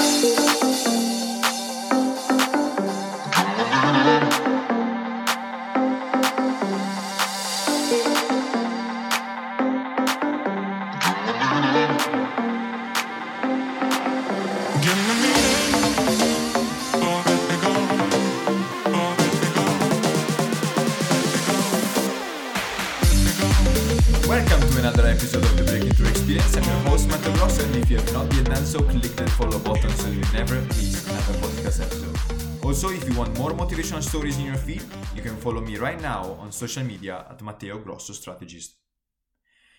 Welcome stories in your feed, you can follow me right now on social media at Matteo Grosso Strategist.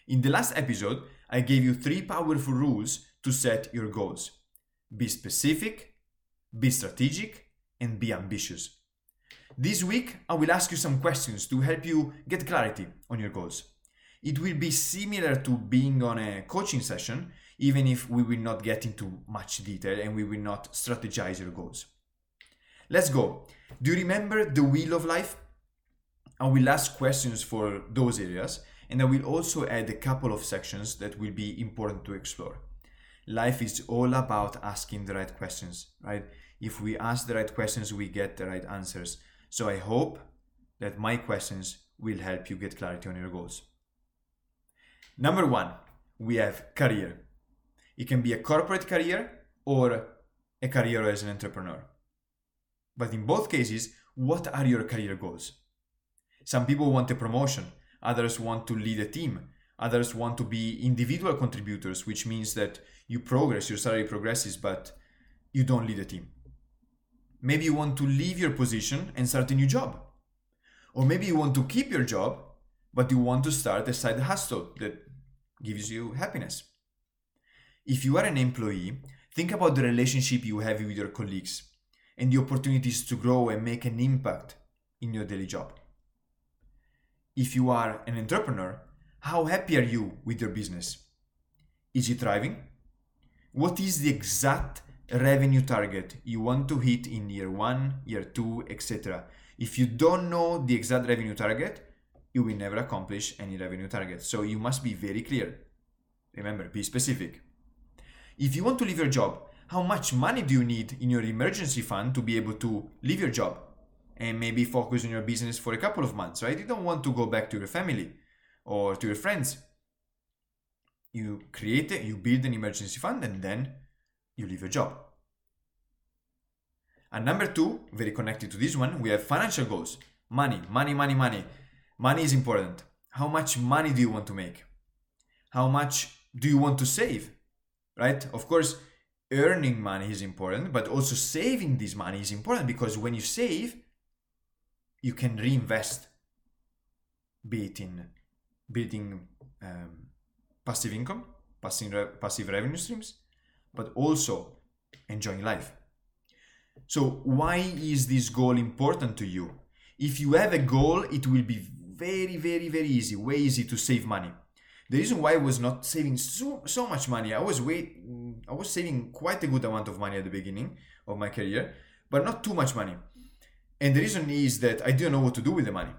In the last episode, I gave you three powerful rules to set your goals. Be specific, be strategic, and be ambitious. This week, I will ask you some questions to help you get clarity on your goals. It will be similar to being on a coaching session, even if we will not get into much detail and we will not strategize your goals. Let's go. Do you remember the wheel of life? I will ask questions for those areas, and I will also add a couple of sections that will be important to explore. Life is all about asking the right questions, right? If we ask the right questions, we get the right answers. So I hope that my questions will help you get clarity on your goals. Number one, we have career. It can be a corporate career or a career as an entrepreneur. But in both cases, what are your career goals? Some people want a promotion, others want to lead a team, others want to be individual contributors, which means that you progress, your salary progresses, but you don't lead a team. Maybe you want to leave your position and start a new job. Or maybe you want to keep your job, but you want to start a side hustle that gives you happiness. If you are an employee, think about the relationship you have with your colleagues and the opportunities to grow and make an impact in your daily job. If you are an entrepreneur, how happy are you with your business? Is it thriving? What is the exact revenue target you want to hit in year one, year two, etc. If you don't know the exact revenue target, you will never accomplish any revenue target. So you must be very clear. Remember, be specific. If you want to leave your job, how much money do you need in your emergency fund to be able to leave your job and maybe focus on your business for a couple of months, right? You don't want to go back to your family or to your friends. You create it, you build an emergency fund, and then you leave your job. And number two, very connected to this one, we have financial goals. Money, money, money, money. Money is important. How much money do you want to make? How much do you want to save? Right? Of course, earning money is important, but also saving this money is important because when you save, you can reinvest, be it in building um, passive income, passive, re- passive revenue streams, but also enjoying life. So, why is this goal important to you? If you have a goal, it will be very, very, very easy, way easy to save money. The reason why I was not saving so, so much money, I was way, I was saving quite a good amount of money at the beginning of my career, but not too much money. And the reason is that I didn't know what to do with the money.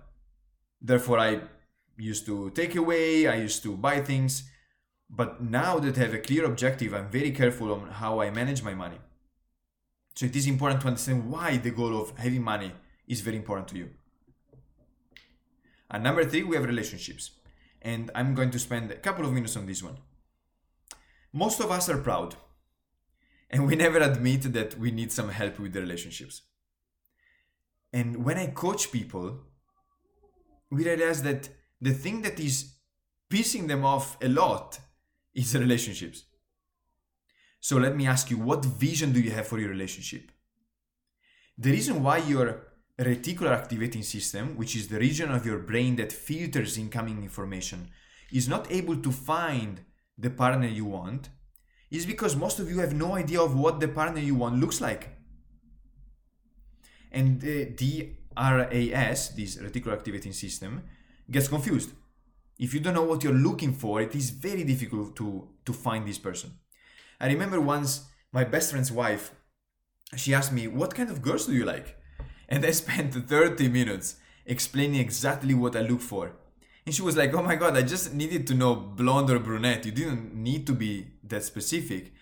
Therefore, I used to take away, I used to buy things. But now that I have a clear objective, I'm very careful on how I manage my money. So it is important to understand why the goal of having money is very important to you. And number three, we have relationships. And I'm going to spend a couple of minutes on this one. Most of us are proud, and we never admit that we need some help with the relationships. And when I coach people, we realize that the thing that is pissing them off a lot is relationships. So let me ask you, what vision do you have for your relationship? The reason why your reticular activating system, which is the region of your brain that filters incoming information, is not able to find the partner you want, is because most of you have no idea of what the partner you want looks like. And the DRAS, this reticular activating system, gets confused. If you don't know what you're looking for, it is very difficult to, to find this person. I remember once my best friend's wife, she asked me, What kind of girls do you like? And I spent 30 minutes explaining exactly what I look for. And she was like, Oh my god, I just needed to know blonde or brunette. You didn't need to be that specific.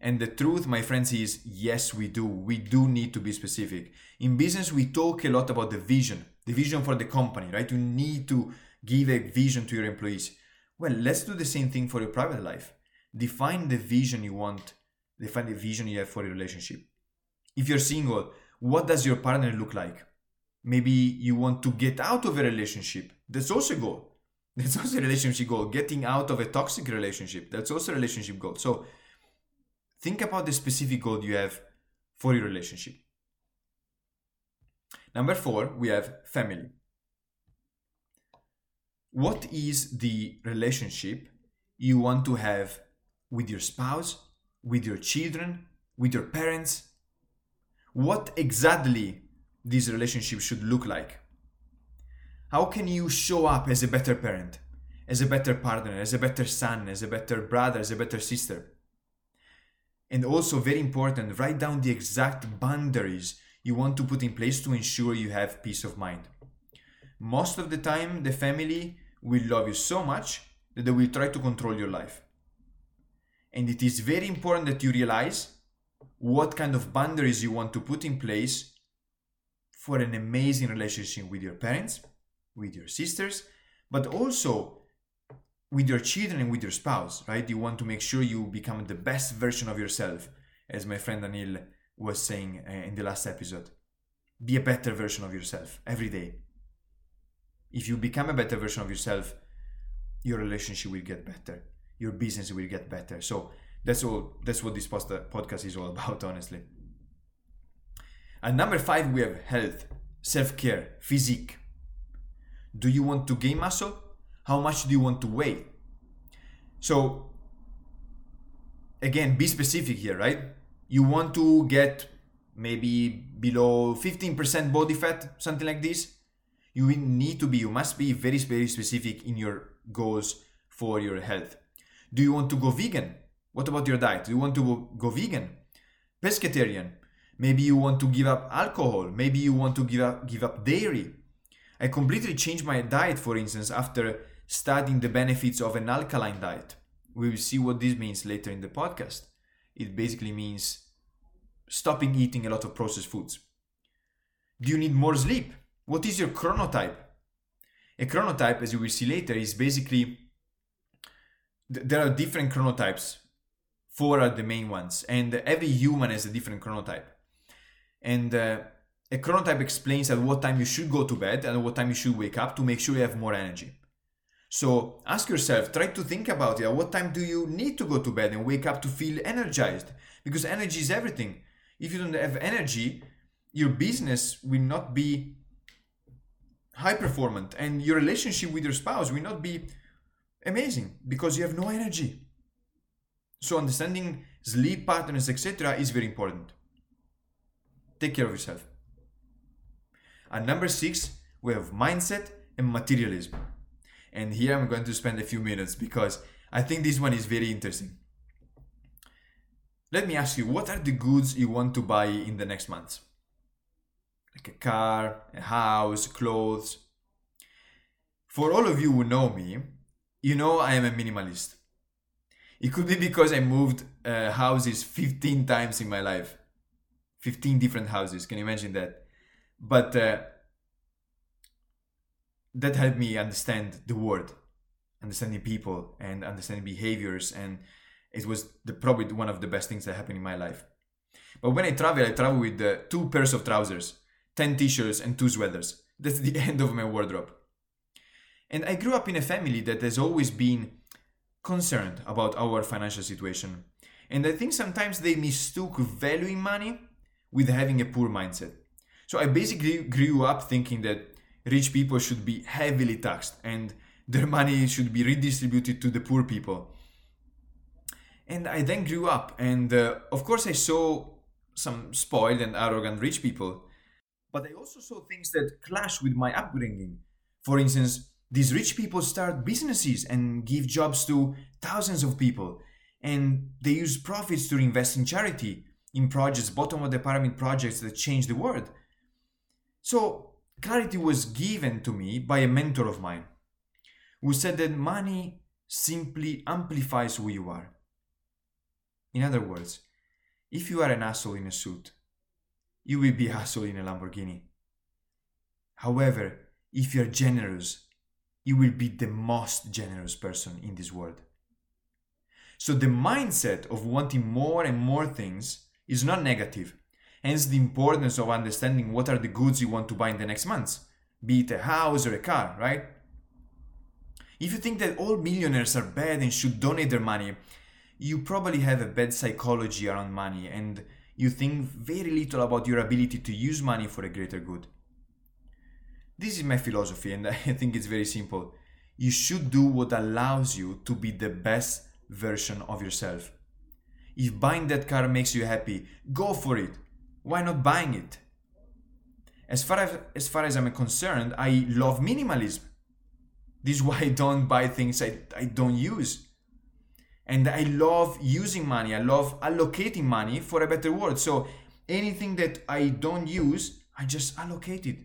And the truth, my friends, is yes, we do. We do need to be specific. In business, we talk a lot about the vision, the vision for the company, right? You need to give a vision to your employees. Well, let's do the same thing for your private life. Define the vision you want, define the vision you have for your relationship. If you're single, what does your partner look like? Maybe you want to get out of a relationship. That's also a goal. That's also a relationship goal. Getting out of a toxic relationship. That's also a relationship goal. So think about the specific goal you have for your relationship. Number four, we have family. What is the relationship you want to have with your spouse, with your children, with your parents? What exactly this relationship should look like? How can you show up as a better parent, as a better partner, as a better son, as a better brother, as a better sister? And also, very important, write down the exact boundaries you want to put in place to ensure you have peace of mind. Most of the time, the family will love you so much that they will try to control your life. And it is very important that you realize what kind of boundaries you want to put in place for an amazing relationship with your parents, with your sisters, but also with your children and with your spouse, right? You want to make sure you become the best version of yourself, as my friend Anil was saying uh, in the last episode. Be a better version of yourself every day. If you become a better version of yourself, your relationship will get better, your business will get better. So that's all. That's what this podcast is all about, honestly. And number five, we have health, self care, physique. Do you want to gain muscle? How much do you want to weigh? So, again, be specific here, right? You want to get maybe below 15% body fat, something like this. You need to be, you must be very, very specific in your goals for your health. Do you want to go vegan? What about your diet? Do you want to go vegan? Pescatarian? Maybe you want to give up alcohol. Maybe you want to give up, give up dairy. I completely changed my diet, for instance, after studying the benefits of an alkaline diet. We will see what this means later in the podcast. It basically means stopping eating a lot of processed foods. Do you need more sleep? What is your chronotype? A chronotype, as you will see later, is basically there are different chronotypes. Four are the main ones, and every human has a different chronotype. And uh, a chronotype explains at what time you should go to bed and what time you should wake up to make sure you have more energy. So ask yourself, try to think about it. At what time do you need to go to bed and wake up to feel energized? Because energy is everything. If you don't have energy, your business will not be high performant and your relationship with your spouse will not be amazing because you have no energy. So understanding sleep patterns, etc., is very important. Take care of yourself. And number six, we have mindset and materialism. And here I'm going to spend a few minutes because I think this one is very interesting. Let me ask you, what are the goods you want to buy in the next months? Like a car, a house, clothes. For all of you who know me, you know I am a minimalist. It could be because I moved uh, houses 15 times in my life. 15 different houses, can you imagine that? But uh, that helped me understand the world, understanding people and understanding behaviors. And it was the, probably one of the best things that happened in my life. But when I travel, I travel with uh, two pairs of trousers, 10 t shirts, and two sweaters. That's the end of my wardrobe. And I grew up in a family that has always been concerned about our financial situation. And I think sometimes they mistook valuing money with having a poor mindset. So I basically grew up thinking that rich people should be heavily taxed and their money should be redistributed to the poor people. And I then grew up, and uh, of course, I saw some spoiled and arrogant rich people, but I also saw things that clash with my upbringing. For instance, these rich people start businesses and give jobs to thousands of people, and they use profits to invest in charity, in projects, bottom of the pyramid projects that change the world. So, clarity was given to me by a mentor of mine who said that money simply amplifies who you are. In other words, if you are an asshole in a suit, you will be asshole in a Lamborghini. However, if you're generous, you will be the most generous person in this world. So the mindset of wanting more and more things is not negative. Hence the importance of understanding what are the goods you want to buy in the next months, be it a house or a car, right? If you think that all millionaires are bad and should donate their money, you probably have a bad psychology around money and you think very little about your ability to use money for a greater good. This is my philosophy, and I think it's very simple. You should do what allows you to be the best version of yourself. If buying that car makes you happy, go for it. Why not buying it? As far as, as far as I'm concerned, I love minimalism. This is why I don't buy things I, I don't use. And I love using money. I love allocating money for a better world. So anything that I don't use, I just allocate it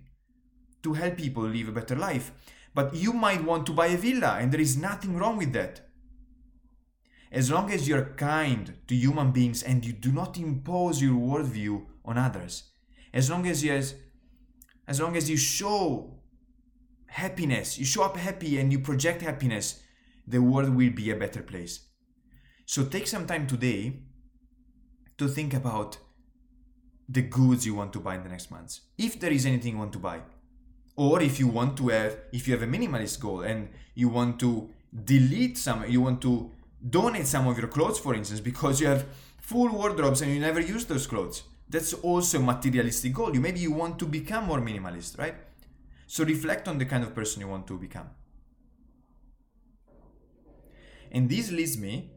to help people live a better life. But you might want to buy a villa, and there is nothing wrong with that. As long as you're kind to human beings and you do not impose your worldview on others, as long as you as, as long as you show happiness, you show up happy and you project happiness, the world will be a better place. So take some time today to think about the goods you want to buy in the next months. If there is anything you want to buy. Or if you want to have if you have a minimalist goal and you want to delete some you want to donate some of your clothes, for instance, because you have full wardrobes and you never use those clothes. That's also a materialistic goal. You maybe you want to become more minimalist, right? So reflect on the kind of person you want to become. And this leads me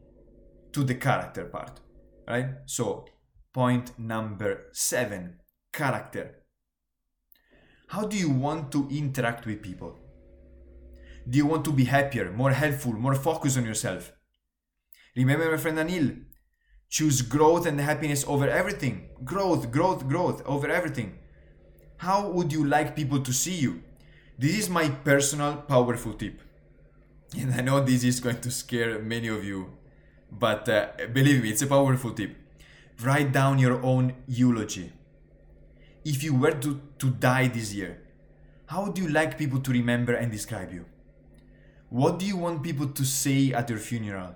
to the character part, right? So point number seven, character. How do you want to interact with people? Do you want to be happier, more helpful, more focused on yourself? Remember my friend Anil, choose growth and happiness over everything. Growth, growth, growth over everything. How would you like people to see you? This is my personal powerful tip. And I know this is going to scare many of you, but uh, believe me, it's a powerful tip. Write down your own eulogy. If you were to, to die this year, how would you like people to remember and describe you? What do you want people to say at your funeral?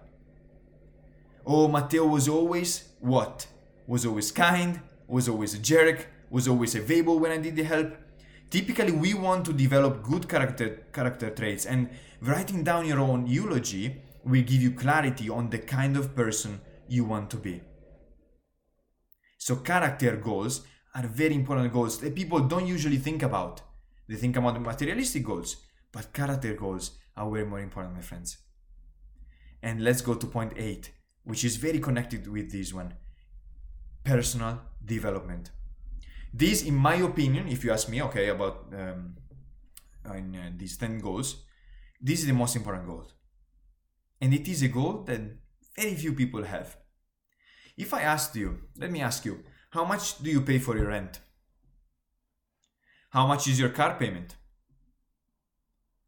Oh, Matteo was always what? Was always kind, was always a jerk, was always available when I needed help. Typically, we want to develop good character, character traits, and writing down your own eulogy will give you clarity on the kind of person you want to be. So, character goals are very important goals that people don't usually think about. They think about the materialistic goals, but character goals are way more important, my friends. And let's go to point eight which is very connected with this one personal development. This, in my opinion, if you ask me, okay, about um, in, uh, these 10 goals, this is the most important goal. And it is a goal that very few people have. If I asked you, let me ask you, how much do you pay for your rent? How much is your car payment?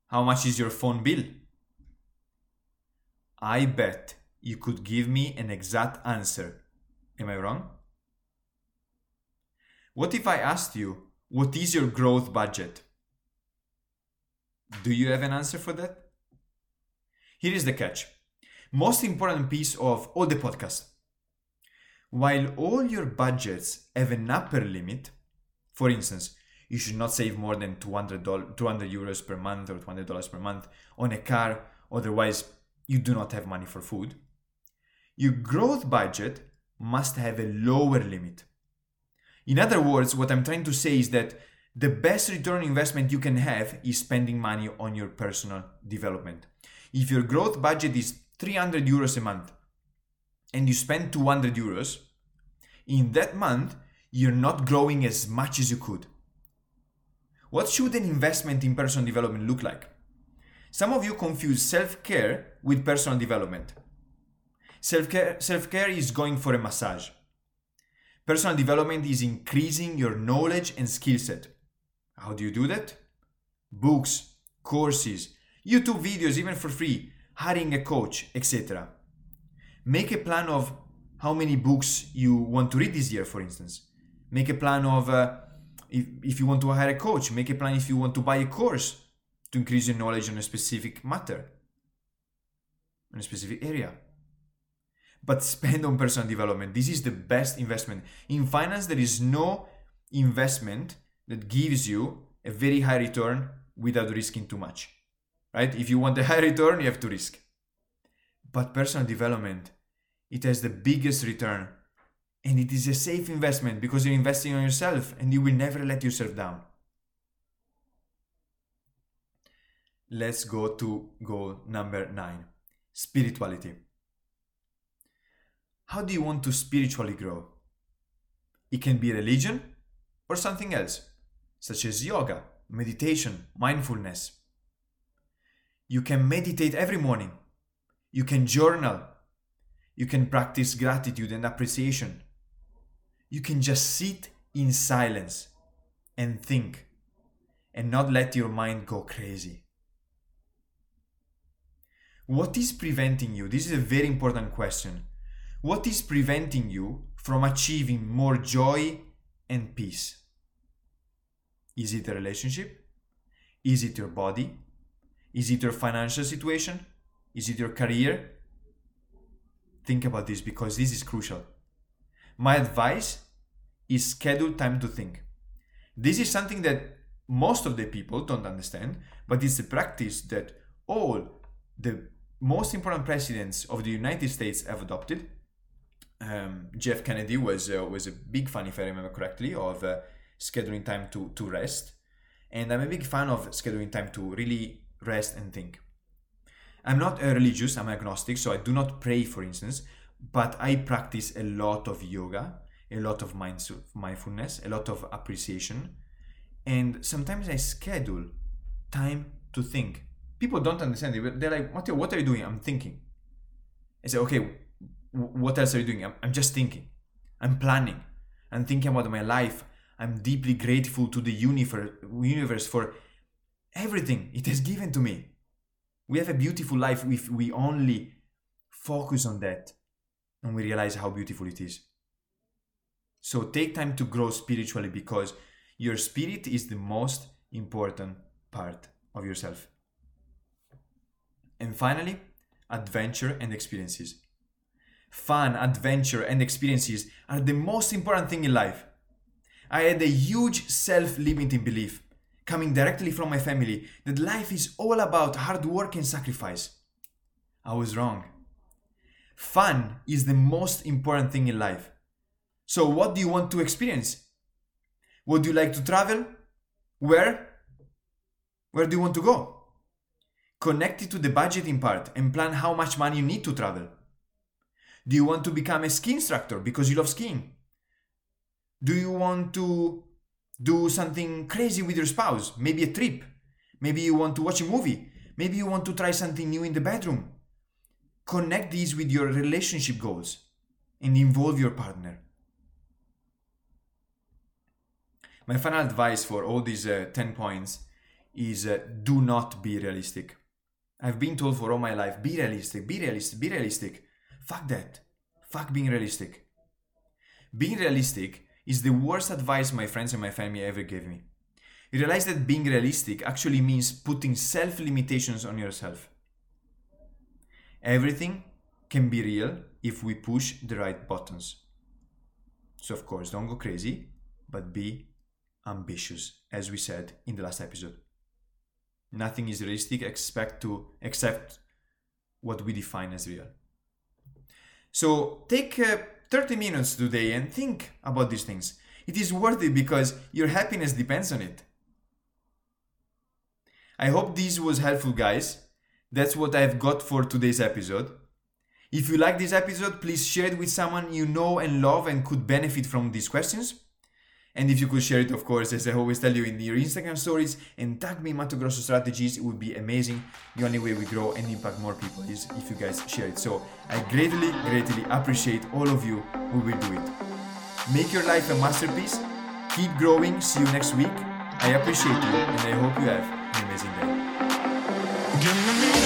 How much is your phone bill? I bet you could give me an exact answer. Am I wrong? What if I asked you, what is your growth budget? Do you have an answer for that? Here is the catch. Most important piece of all the podcast. While all your budgets have an upper limit, for instance, you should not save more than 200, 200 euros per month or $200 per month on a car, otherwise, you do not have money for food your growth budget must have a lower limit. In other words, what I'm trying to say is that the best return investment you can have is spending money on your personal development. If your growth budget is 300 euros a month and you spend 200 euros, in that month, you're not growing as much as you could. What should an investment in personal development look like? Some of you confuse self care with personal development. Self-care, self-care is going for a massage. Personal development is increasing your knowledge and skill set. How do you do that? Books, courses, YouTube videos even for free, hiring a coach, etc. Make a plan of how many books you want to read this year, for instance. Make a plan of uh, if, if you want to hire a coach, make a plan if you want to buy a course to increase your knowledge on a specific matter, in a specific area. But spend on personal development. This is the best investment. In finance, there is no investment that gives you a very high return without risking too much. Right? If you want a high return, you have to risk. But personal development, it has the biggest return and it is a safe investment because you're investing on yourself and you will never let yourself down. Let's go to goal number nine spirituality. How do you want to spiritually grow? It can be religion or something else, such as yoga, meditation, mindfulness. You can meditate every morning. You can journal. You can practice gratitude and appreciation you can just sit in silence and think and not let your mind go crazy. What is preventing you? This is a very important question. What is preventing you from achieving more joy and peace? Is it a relationship? Is it your body? Is it your financial situation? Is it your career? Think about this because this is crucial. My advice is schedule time to think. This is something that most of the people don't understand, but it's a practice that all the most important presidents of the United States have adopted. Um, Jeff Kennedy was uh, was a big fan, if I remember correctly, of uh, scheduling time to to rest, and I'm a big fan of scheduling time to really rest and think. I'm not a religious; I'm agnostic, so I do not pray, for instance, but I practice a lot of yoga, a lot of mindfulness, a lot of appreciation, and sometimes I schedule time to think. People don't understand it, they're like, what are you doing? I'm thinking. I say, okay, what else are you doing? I'm, I'm just thinking. I'm planning. I'm thinking about my life. I'm deeply grateful to the universe for everything it has given to me. We have a beautiful life if we only focus on that and we realize how beautiful it is. So take time to grow spiritually because your spirit is the most important part of yourself. And finally, adventure and experiences. Fun, adventure, and experiences are the most important thing in life. I had a huge self limiting belief coming directly from my family that life is all about hard work and sacrifice. I was wrong. Fun is the most important thing in life. So, what do you want to experience? Would you like to travel? Where? Where do you want to go? Connect it to the budgeting part and plan how much money you need to travel. Do you want to become a ski instructor because you love skiing? Do you want to do something crazy with your spouse? Maybe a trip. Maybe you want to watch a movie. Maybe you want to try something new in the bedroom. Connect these with your relationship goals and involve your partner. My final advice for all these uh, 10 points is uh, do not be realistic. I've been told for all my life be realistic, be realistic, be realistic. Fuck that. Fuck being realistic. Being realistic is the worst advice my friends and my family ever gave me. You realize that being realistic actually means putting self limitations on yourself. Everything can be real if we push the right buttons. So, of course, don't go crazy, but be ambitious, as we said in the last episode. Nothing is realistic expect to except what we define as real. So take uh, 30 minutes today and think about these things. It is worth it because your happiness depends on it. I hope this was helpful, guys. That's what I've got for today's episode. If you like this episode, please share it with someone you know and love and could benefit from these questions. And if you could share it, of course, as I always tell you in your Instagram stories and tag me Matteo Grosso Strategies, it would be amazing. The only way we grow and impact more people is if you guys share it. So I greatly, greatly appreciate all of you who will do it. Make your life a masterpiece. Keep growing. See you next week. I appreciate you and I hope you have an amazing day.